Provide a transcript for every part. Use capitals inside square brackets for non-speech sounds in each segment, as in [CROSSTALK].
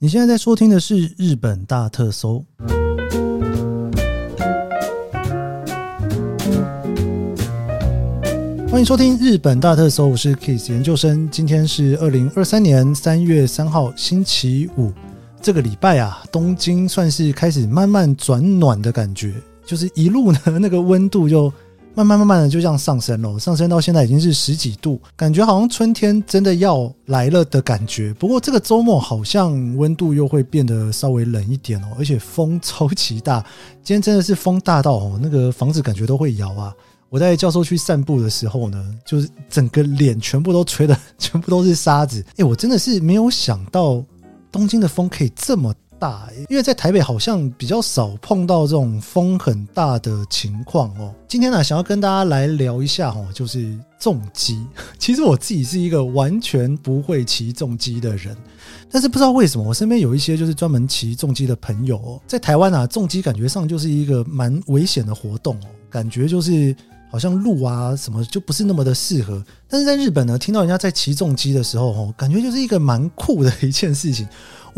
你现在在收听的是日本大特搜。欢迎收听日本大特搜，我是 Kiss 研究生。今天是二零二三年三月三号，星期五。这个礼拜啊，东京算是开始慢慢转暖的感觉，就是一路呢，[LAUGHS] 那个温度就。慢慢慢慢的就这样上升了，上升到现在已经是十几度，感觉好像春天真的要来了的感觉。不过这个周末好像温度又会变得稍微冷一点哦，而且风超级大。今天真的是风大到哦，那个房子感觉都会摇啊。我在教授区散步的时候呢，就是整个脸全部都吹的，全部都是沙子。诶，我真的是没有想到东京的风可以这么大，因为在台北好像比较少碰到这种风很大的情况哦。今天呢，想要跟大家来聊一下哦，就是重机。[LAUGHS] 其实我自己是一个完全不会骑重机的人，但是不知道为什么，我身边有一些就是专门骑重机的朋友哦。在台湾啊，重机感觉上就是一个蛮危险的活动哦，感觉就是好像路啊什么就不是那么的适合。但是在日本呢，听到人家在骑重机的时候哦，感觉就是一个蛮酷的一件事情。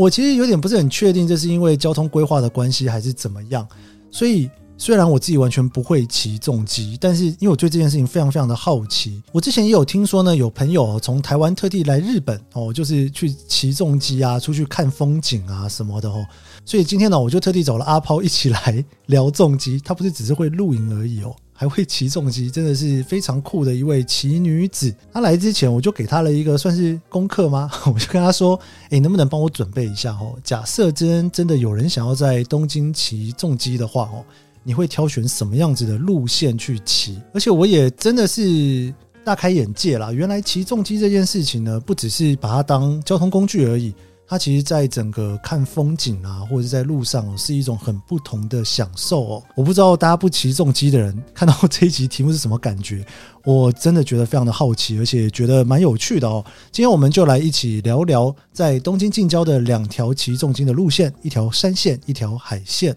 我其实有点不是很确定，这是因为交通规划的关系还是怎么样。所以虽然我自己完全不会骑重机，但是因为我对这件事情非常非常的好奇。我之前也有听说呢，有朋友从台湾特地来日本哦，就是去骑重机啊，出去看风景啊什么的哦。所以今天呢，我就特地找了阿抛一起来 [LAUGHS] 聊重机。他不是只是会露营而已哦。还会骑重机，真的是非常酷的一位奇女子。她来之前，我就给她了一个算是功课吗？[LAUGHS] 我就跟她说：“诶，能不能帮我准备一下？哦，假设真真的有人想要在东京骑重机的话，哦，你会挑选什么样子的路线去骑？而且我也真的是大开眼界啦，原来骑重机这件事情呢，不只是把它当交通工具而已。”它其实，在整个看风景啊，或者在路上，是一种很不同的享受哦。我不知道大家不骑重机的人看到这一集题目是什么感觉？我真的觉得非常的好奇，而且觉得蛮有趣的哦。今天我们就来一起聊聊在东京近郊的两条骑重机的路线，一条山线，一条海线。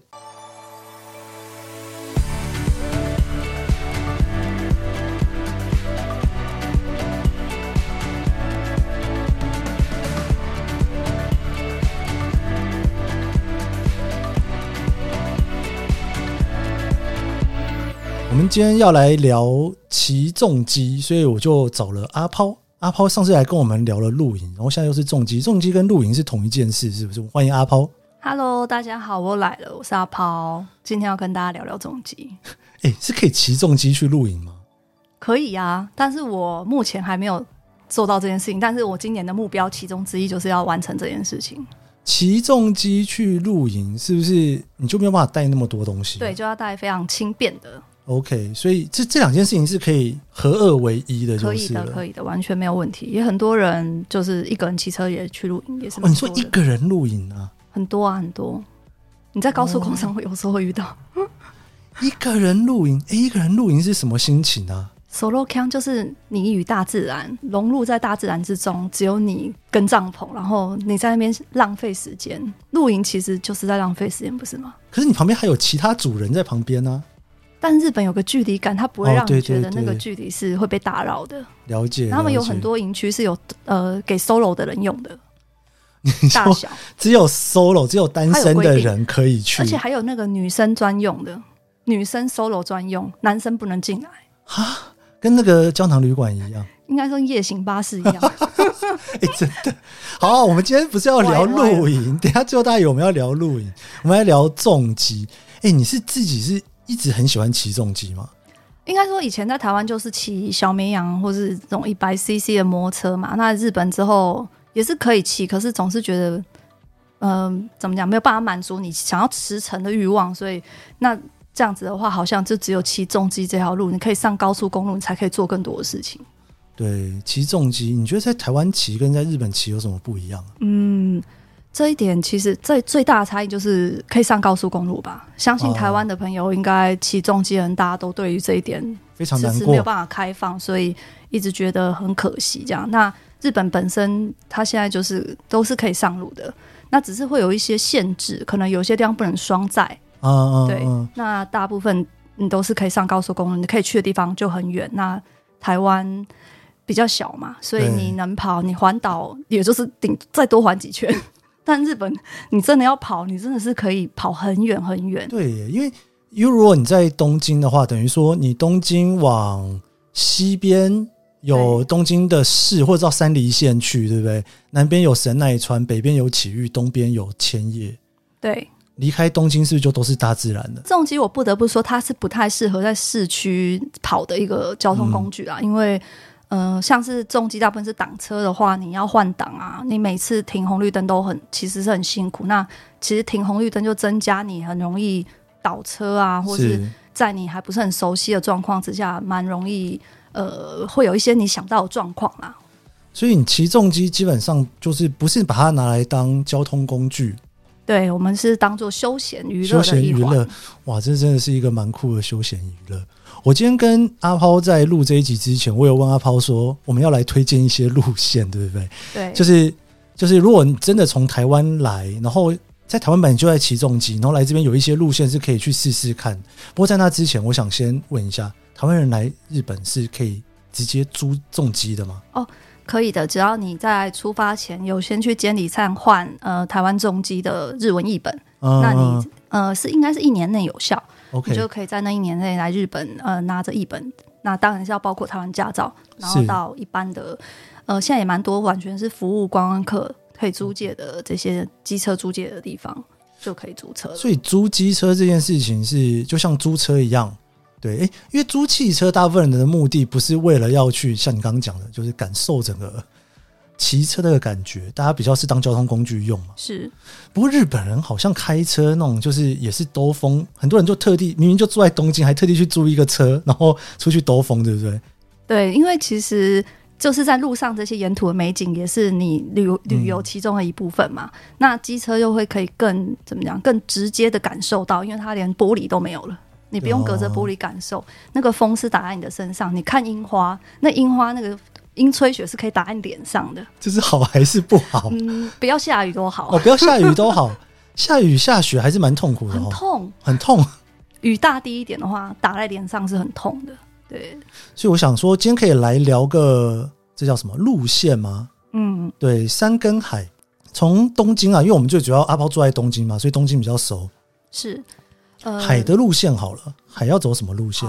我们今天要来聊骑重机，所以我就找了阿抛。阿抛上次来跟我们聊了露营，然后现在又是重机。重机跟露营是同一件事，是不是？欢迎阿抛。Hello，大家好，我来了，我是阿抛。今天要跟大家聊聊重机。哎，是可以骑重机去露营吗？可以啊，但是我目前还没有做到这件事情。但是我今年的目标其中之一就是要完成这件事情。骑重机去露营，是不是你就没有办法带那么多东西？对，就要带非常轻便的。OK，所以这这两件事情是可以合二为一的，可以的，可以的，完全没有问题。也很多人就是一个人骑车也去露营，也是。哦，你说一个人露营啊？很多啊，很多。你在高速公路上会有时候会遇到。哦、[LAUGHS] 一个人露营，哎，一个人露营是什么心情啊？Solo camp 就是你与大自然融入在大自然之中，只有你跟帐篷，然后你在那边浪费时间。露营其实就是在浪费时间，不是吗？可是你旁边还有其他主人在旁边呢、啊。但日本有个距离感，它不会让你觉得那个距离是会被打扰的。了解，他们有很多营区是有呃给 solo 的人用的，[LAUGHS] 大小只有 solo 只有单身的人可以去，而且还有那个女生专用的，女生 solo 专用，男生不能进来哈，跟那个胶囊旅馆一样，应该说夜行巴士一样。[LAUGHS] 哎、欸，真的好，我们今天不是要聊 [LAUGHS] 露营，等下最后大家以为我们要聊露营，我们来聊重疾。哎、欸，你是自己是？一直很喜欢骑重机吗？应该说以前在台湾就是骑小绵羊或是这种一百 CC 的摩托车嘛。那日本之后也是可以骑，可是总是觉得，嗯、呃，怎么讲，没有办法满足你想要驰骋的欲望。所以那这样子的话，好像就只有骑重机这条路，你可以上高速公路，你才可以做更多的事情。对，骑重机，你觉得在台湾骑跟在日本骑有什么不一样？嗯。这一点其实最最大的差异就是可以上高速公路吧。相信台湾的朋友应该骑重机人，大家都对于这一点非常难过，没有办法开放，所以一直觉得很可惜。这样，那日本本身它现在就是都是可以上路的，那只是会有一些限制，可能有些地方不能双载。嗯嗯，对。那大部分你都是可以上高速公路，你可以去的地方就很远。那台湾比较小嘛，所以你能跑，你环岛也就是顶再多环几圈。但日本你真的要跑，你真的是可以跑很远很远。对，因为因为如果你在东京的话，等于说你东京往西边有东京的市，或者到山梨县去，对不对？南边有神奈川，北边有埼玉，东边有千叶。对。离开东京是不是就都是大自然的？重机我不得不说，它是不太适合在市区跑的一个交通工具啊。嗯、因为，呃，像是重机大部分是挡车的话，你要换挡啊，你每次停红绿灯都很，其实是很辛苦。那其实停红绿灯就增加你很容易倒车啊，或是在你还不是很熟悉的状况之下，蛮容易呃，会有一些你想到的状况啦。所以你骑重机基本上就是不是把它拿来当交通工具。对，我们是当做休闲娱乐休闲娱乐，哇，这真的是一个蛮酷的休闲娱乐。我今天跟阿抛在录这一集之前，我有问阿抛说，我们要来推荐一些路线，对不对？对，就是就是，如果你真的从台湾来，然后在台湾本来就在起重机，然后来这边有一些路线是可以去试试看。不过在那之前，我想先问一下，台湾人来日本是可以直接租重机的吗？哦。可以的，只要你在出发前有先去监理站换呃台湾重机的日文译本，嗯、那你呃是应该是一年内有效你就可以在那一年内来日本呃拿着译本，那当然是要包括台湾驾照，然后到一般的呃现在也蛮多完全是服务观光客可以租借的这些机车租借的地方就可以租车，所以租机车这件事情是就像租车一样。对，诶，因为租汽车，大部分人的目的不是为了要去像你刚刚讲的，就是感受整个骑车的感觉，大家比较是当交通工具用嘛。是，不过日本人好像开车那种，就是也是兜风，很多人就特地明明就住在东京，还特地去租一个车，然后出去兜风，对不对？对，因为其实就是在路上这些沿途的美景，也是你旅游旅游其中的一部分嘛。嗯、那机车又会可以更怎么讲，更直接的感受到，因为它连玻璃都没有了。你不用隔着玻璃感受，哦、那个风是打在你的身上。你看樱花，那樱花那个樱吹雪是可以打在你脸上的。这是好还是不好？嗯，不要下雨都好。哦，不要下雨都好，下雨下雪还是蛮痛苦的，很痛，很痛。雨大滴一点的话，打在脸上是很痛的。对，所以我想说，今天可以来聊个这叫什么路线吗？嗯，对，山跟海，从东京啊，因为我们最主要阿包住在东京嘛，所以东京比较熟。是。海的路线好了，海要走什么路线？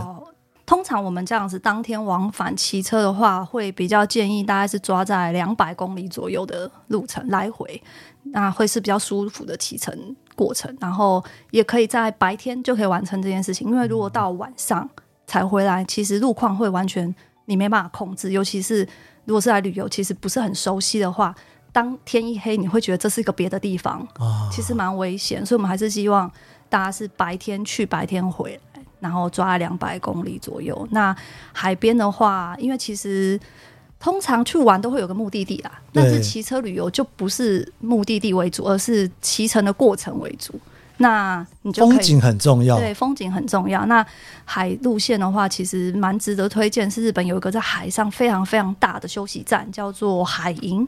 通常我们这样子当天往返骑车的话，会比较建议大概是抓在两百公里左右的路程来回，那会是比较舒服的骑乘过程。然后也可以在白天就可以完成这件事情，因为如果到晚上才回来，其实路况会完全你没办法控制。尤其是如果是来旅游，其实不是很熟悉的话，当天一黑，你会觉得这是一个别的地方，其实蛮危险。所以我们还是希望。大家是白天去，白天回来，然后抓两百公里左右。那海边的话，因为其实通常去玩都会有个目的地啦，但是骑车旅游就不是目的地为主，而是骑乘的过程为主。那你就风景很重要，对，风景很重要。那海路线的话，其实蛮值得推荐。是日本有一个在海上非常非常大的休息站，叫做海萤，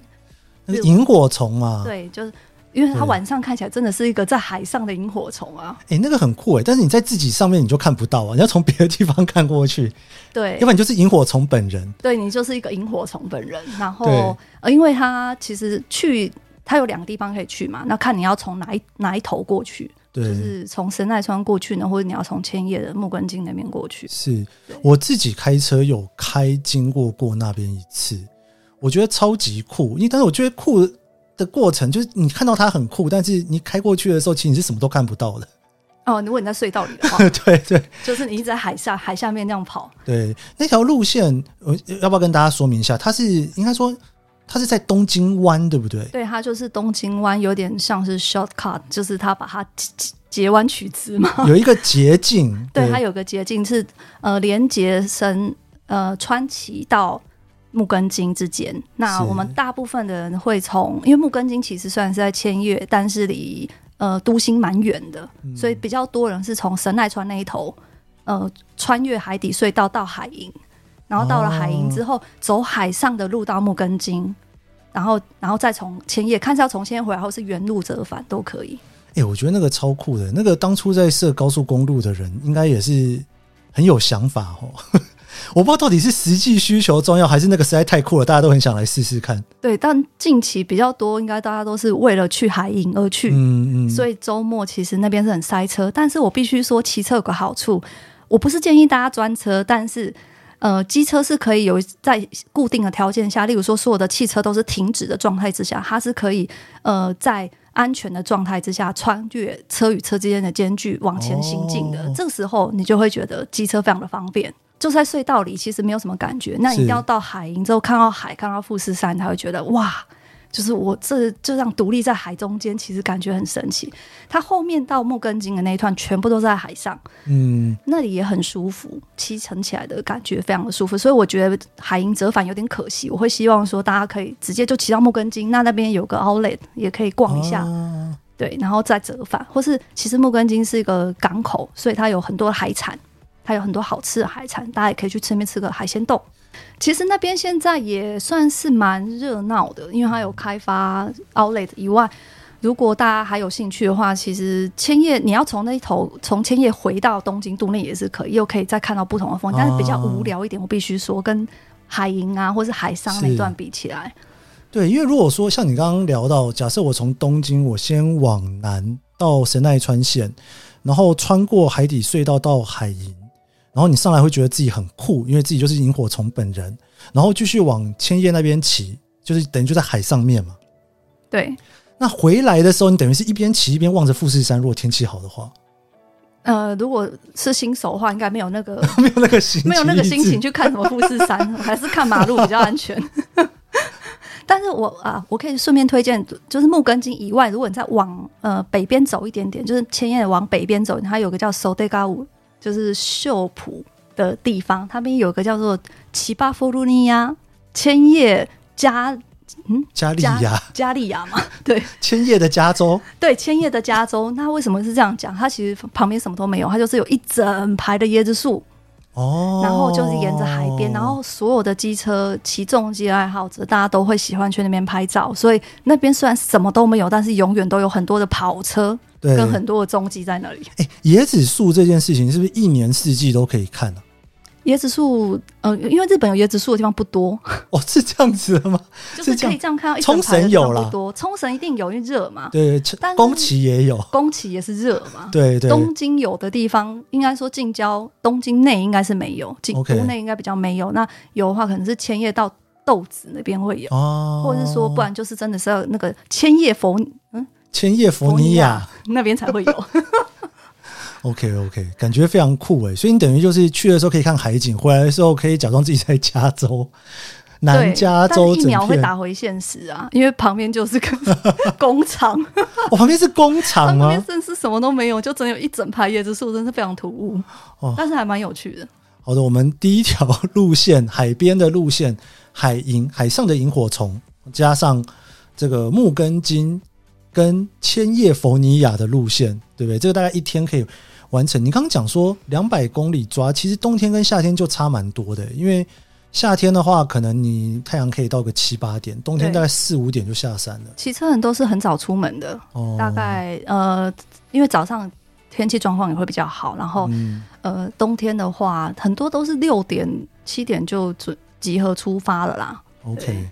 萤火虫嘛，对，就是。因为它晚上看起来真的是一个在海上的萤火虫啊！哎、欸，那个很酷哎，但是你在自己上面你就看不到啊，[LAUGHS] 你要从别的地方看过去。对，要不然你就是萤火虫本人。对，你就是一个萤火虫本人。然后，呃，因为它其实去它有两个地方可以去嘛，那看你要从哪一哪一头过去。就是从神奈川过去呢，或者你要从千叶的木根津那边过去。是我自己开车有开经过过那边一次，我觉得超级酷。因为但是我觉得酷。的过程就是你看到它很酷，但是你开过去的时候，其实你是什么都看不到的。哦，如果你在隧道里的话，[LAUGHS] 对对，就是你一直在海下海下面那样跑。对，那条路线，我要不要跟大家说明一下？它是应该说它是在东京湾，对不对？对，它就是东京湾，有点像是 shortcut，就是它把它截弯取直嘛，有一个捷径。[LAUGHS] 对，对，它有个捷径是呃连接神呃川崎到。木根津之间，那我们大部分的人会从，因为木根津其实虽然是在千叶，但是离呃都心蛮远的，嗯，所以比较多人是从神奈川那一头，呃，穿越海底隧道到海营，然后到了海营之后，哦，走海上的路到木根津，然后然后再从千叶，看是要从千叶回来，或是原路折返都可以。哎，欸，我觉得那个超酷的，那个当初在设高速公路的人，应该也是很有想法哦。我不知道到底是实际需求重要，还是那个实在太酷了，大家都很想来试试看。对，但近期比较多，应该大家都是为了去海营而去。嗯嗯。所以周末其实那边是很塞车，但是我必须说，骑车有个好处，我不是建议大家专车，但是呃，机车是可以有在固定的条件下，例如说所有的汽车都是停止的状态之下，它是可以呃在。安全的状态之下，穿越车与车之间的间距往前行进的，哦、这个时候你就会觉得机车非常的方便。就在隧道里，其实没有什么感觉。那一定要到海营之后，看到海，看到富士山，才会觉得哇。就是我这就这样独立在海中间，其实感觉很神奇。它后面到木根津的那一段全部都在海上，嗯，那里也很舒服，骑乘起来的感觉非常的舒服。所以我觉得海营折返有点可惜，我会希望说大家可以直接就骑到木根津，那那边有个 Outlet 也可以逛一下，啊、对，然后再折返。或是其实木根津是一个港口，所以它有很多海产，它有很多好吃的海产，大家也可以去吃那边吃个海鲜冻。其实那边现在也算是蛮热闹的，因为它有开发 Outlet 以外，如果大家还有兴趣的话，其实千叶你要从那一头从千叶回到东京都内也是可以，又可以再看到不同的风景，但是比较无聊一点。我必须说，跟海银啊或是海上那段比起来，对，因为如果说像你刚刚聊到，假设我从东京我先往南到神奈川县，然后穿过海底隧道到海银。然后你上来会觉得自己很酷，因为自己就是萤火虫本人。然后继续往千叶那边骑，就是等于就在海上面嘛。对。那回来的时候，你等于是一边骑一边望着富士山。如果天气好的话，呃，如果是新手的话，应该没有那个 [LAUGHS] 没有那个心没有那个心情去看什么富士山，还是看马路比较安全。[LAUGHS] 但是我啊，我可以顺便推荐，就是木根津以外，如果你再往呃北边走一点点，就是千叶往北边走，它有个叫 Sodegawa 就是秀浦的地方，它那边有个叫做奇巴佛鲁尼亚千叶加嗯加利亚加利亚嘛，[LAUGHS] 对，千叶的加州，对，千叶的加州。那为什么是这样讲？它其实旁边什么都没有，它就是有一整排的椰子树哦，然后就是沿着海边，然后所有的机车骑重机爱好者，大家都会喜欢去那边拍照。所以那边虽然什么都没有，但是永远都有很多的跑车。对，跟很多的踪迹在那里。哎，椰子树这件事情是不是一年四季都可以看呢、啊？椰子树，呃，因为日本有椰子树的地方不多。[LAUGHS] 哦，是这样子的吗？就是可以这样看到一冲绳有了，多冲绳一定有，因为热嘛。对，但宫崎也有，宫崎也是热嘛。对对。东京有的地方，应该说近郊，东京内应该是没有，京都内应该比较没有。那有的话，可能是千叶到豆子那边会有，哦，或者是说，不然就是真的是要那个千叶佛，嗯。千叶佛尼亚那边才会有。[LAUGHS] OK OK，感觉非常酷诶。所以你等于就是去的时候可以看海景，回来的时候可以假装自己在加州，南加州。一秒会打回现实啊，因为旁边就是个 [LAUGHS] 工厂。我、哦、旁边是工厂吗？旁边真是什么都没有，就只有一整排椰子树，真是非常突兀。哦，但是还蛮有趣的。好的，我们第一条路线，海边的路线，海萤，海上的萤火虫，加上这个木根津。跟千叶佛尼亚的路线，对不对？这个大概一天可以完成。你刚刚讲说两百公里抓，其实冬天跟夏天就差蛮多的。因为夏天的话，可能你太阳可以到个七八点，冬天大概四五点就下山了。骑车人都是很早出门的，哦、大概呃，因为早上天气状况也会比较好。然后、嗯、呃，冬天的话，很多都是六点七点就准集合出发了啦。OK，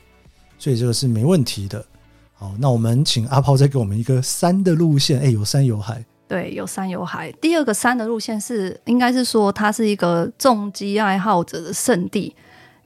所以这个是没问题的。好，那我们请阿炮再给我们一个山的路线。哎、欸，有山有海。对，有山有海。第二个山的路线是，应该是说它是一个重机爱好者的圣地。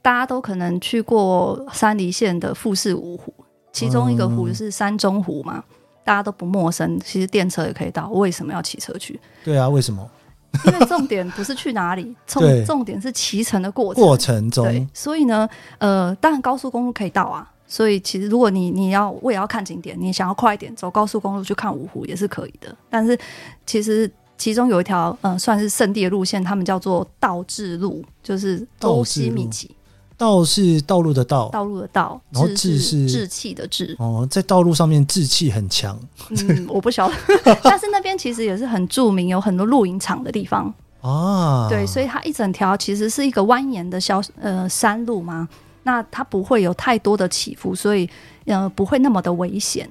大家都可能去过山梨县的富士五湖，其中一个湖是山中湖嘛，嗯、大家都不陌生。其实电车也可以到，为什么要骑车去？对啊，为什么？[LAUGHS] 因为重点不是去哪里，重对重点是骑乘的过程。过程中，对，所以呢，呃，当然高速公路可以到啊。所以其实，如果你你要我也要看景点，你想要快一点走高速公路去看五湖也是可以的。但是其实其中有一条嗯、呃、算是圣地的路线，他们叫做道志路，就是周西米奇。道是道路的道，道路的道，然后志是志气的志。哦，在道路上面志气很强。嗯，我不晓得，[LAUGHS] 但是那边其实也是很著名，有很多露营场的地方啊。对，所以它一整条其实是一个蜿蜒的小呃山路嘛。那它不会有太多的起伏，所以呃不会那么的危险。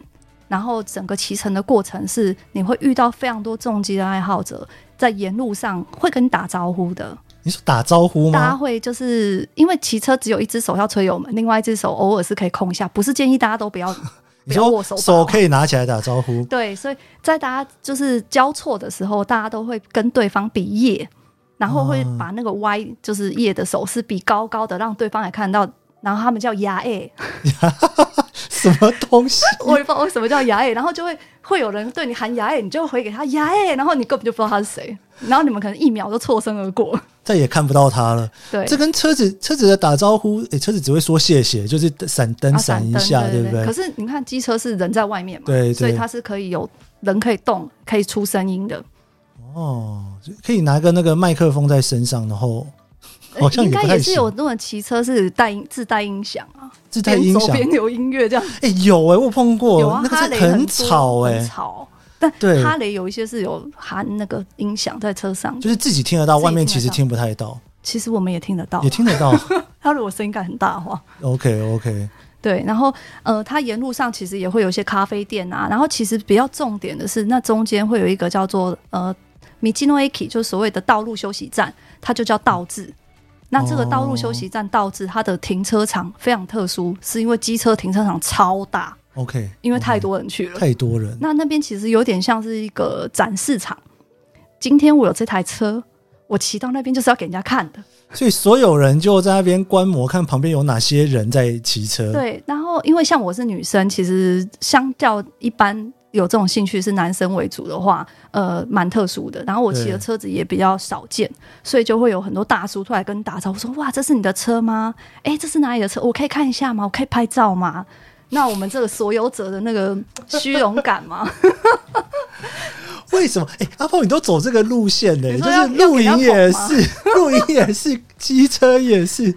然后整个骑乘的过程是你会遇到非常多重机的爱好者，在沿路上会跟你打招呼的。你说打招呼吗？大家会就是因为骑车只有一只手要吹油门，另外一只手偶尔是可以空一下，不是建议大家都不要。[LAUGHS] 你说手可以拿起来打招呼？对，所以在大家就是交错的时候，大家都会跟对方比耶，然后会把那个歪就是耶的手势比高高的，让对方也看到。然后他们叫牙 [LAUGHS] 诶，什么东西？[LAUGHS] 我也不知道为什么叫牙诶。然后就会会有人对你喊牙诶，你就回给他牙诶，[LAUGHS] 然后你根本就不知道他是谁，然后你们可能一秒就错身而过，再也看不到他了。对，这跟车子车子的打招呼，诶，车子只会说谢谢，就是闪灯闪一下，对不对？可是你看机车是人在外面嘛，对，所以它是可以有人可以动，可以出声音的。哦，可以拿个那个麦克风在身上，然后。好像也应该也是有那种骑车是带音自带音响啊，自带音响边有音乐这样。哎、欸，有哎、欸，我碰过，有啊，那个是很吵哎、欸，很吵。但对哈雷有一些是有含那个音响在车上，就是自己听得到，外面其实听不太到。其实我们也听得到，也听得到。[LAUGHS] 他如果声音感很大的话，OK OK。对，然后呃，它沿路上其实也会有一些咖啡店啊，然后其实比较重点的是，那中间会有一个叫做呃米基诺 Eki，就是所谓的道路休息站，它就叫道字。那这个道路休息站导致它的停车场非常特殊，是因为机车停车场超大。OK，因为太多人去了，okay, 太多人。那那边其实有点像是一个展示场。今天我有这台车，我骑到那边就是要给人家看的。所以所有人就在那边观摩，看旁边有哪些人在骑车。对，然后因为像我是女生，其实相较一般。有这种兴趣是男生为主的话，呃，蛮特殊的。然后我骑的车子也比较少见，所以就会有很多大叔出来跟你打招呼，说：“哇，这是你的车吗？哎，这是哪里的车？我可以看一下吗？我可以拍照吗？”那我们这个所有者的那个虚荣感吗？为什么？哎，阿炮，你都走这个路线的，就是露营也是，露营也是，机车也是。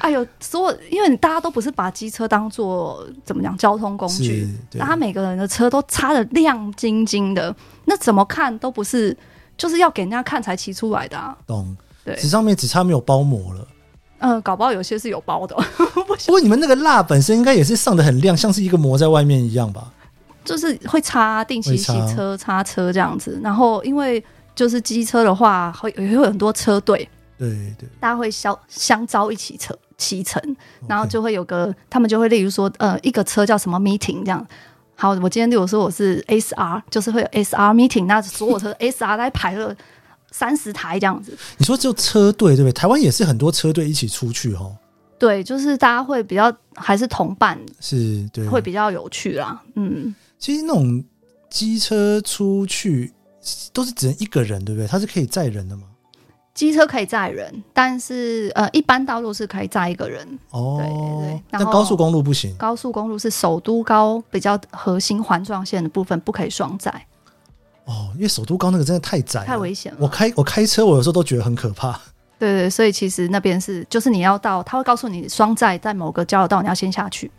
哎呦，所有因为大家都不是把机车当做怎么讲交通工具，大家每个人的车都擦的亮晶晶的，那怎么看都不是，就是要给人家看才骑出来的啊。懂，对，只上面只差没有包膜了。嗯、呃，搞不好有些是有包的。不过你们那个蜡本身应该也是上的很亮，像是一个膜在外面一样吧？就是会擦，定期洗车擦车这样子。然后因为就是机车的话，会也会有很多车队，对对，大家会相相招一起车。骑乘，然后就会有个，他们就会例如说，呃，一个车叫什么 meeting 这样。好，我今天例如说我是 SR，就是会有 SR meeting，那所有车 SR 来排了三十台这样子。你说就车队对不对？台湾也是很多车队一起出去哦。对，就是大家会比较还是同伴，是对，会比较有趣啦。嗯，其实那种机车出去都是只能一个人，对不对？它是可以载人的吗？机车可以载人，但是呃，一般道路是可以载一个人。哦，对对对。但高速公路不行。高速公路是首都高比较核心环状线的部分，不可以双载。哦，因为首都高那个真的太窄，太危险了。我开我开车，我有时候都觉得很可怕。对，对对，所以其实那边是，就是你要到，他会告诉你双载在某个交流道，你要先下去。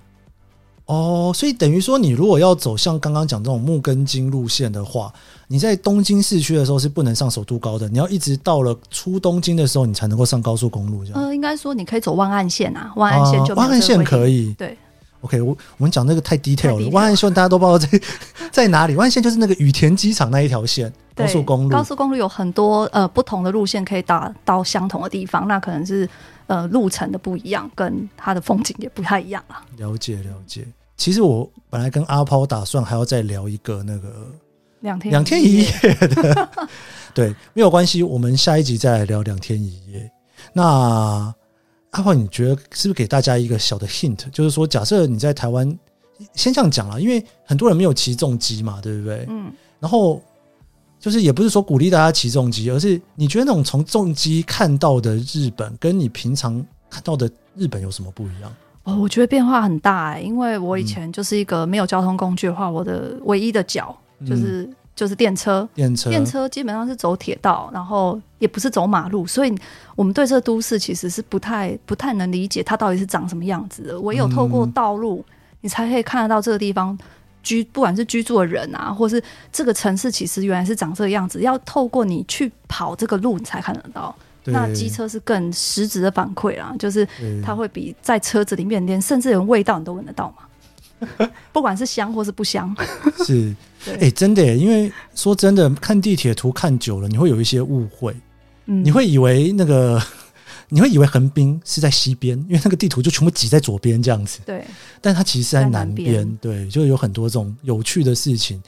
哦，所以等于说，你如果要走像刚刚讲这种木根津路线的话，你在东京市区的时候是不能上首都高的，你要一直到了出东京的时候，你才能够上高速公路。这样，呃，应该说你可以走万岸线啊，万岸线就万岸线可以。对，OK，我我们讲那个太 detail 了，湾岸线大家都不知道在 [LAUGHS] 在哪里。湾岸线就是那个羽田机场那一条线，高速公路。高速公路有很多呃不同的路线可以打到相同的地方，那可能是呃路程的不一样，跟它的风景也不太一样啊。了解了解。其实我本来跟阿抛打算还要再聊一个那个两天两天一夜的，[LAUGHS] 对，没有关系，我们下一集再来聊两天一夜。那阿华，你觉得是不是给大家一个小的 hint，就是说，假设你在台湾，先这样讲啦，因为很多人没有骑重机嘛，对不对？嗯。然后就是也不是说鼓励大家骑重机，而是你觉得那种从重机看到的日本，跟你平常看到的日本有什么不一样？哦，我觉得变化很大哎、欸，因为我以前就是一个没有交通工具的话，我的唯一的脚就是、嗯、就是电车，电车，电车基本上是走铁道，然后也不是走马路，所以我们对这个都市其实是不太不太能理解它到底是长什么样子的。唯有透过道路，你才可以看得到这个地方居，不管是居住的人啊，或是这个城市其实原来是长这个样子。要透过你去跑这个路，你才看得到。那机车是更实质的反馈啦，就是它会比在车子里面连甚至连味道你都闻得到嘛，[LAUGHS] 不管是香或是不香。是，[LAUGHS] 哎、欸，真的耶，因为说真的，看地铁图看久了，你会有一些误会。嗯，你会以为那个，[LAUGHS] 你会以为横滨是在西边，因为那个地图就全部挤在左边这样子。对，但它其实是在南边。南边对，就有很多这种有趣的事情。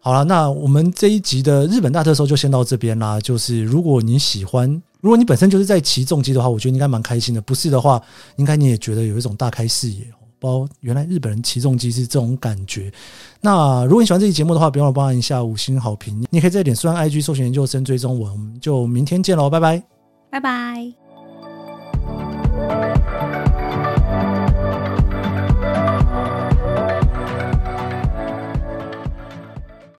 好了，那我们这一集的日本大特搜就先到这边啦。就是如果你喜欢，如果你本身就是在骑重机的话，我觉得应该蛮开心的。不是的话，应该你也觉得有一种大开视野。哦，原来日本人起重机是这种感觉。那如果你喜欢这期节目的话，别忘了帮一下五星好评。你可以再点关 IG 授权研究生，追踪我。我们就明天见喽，拜拜，拜拜。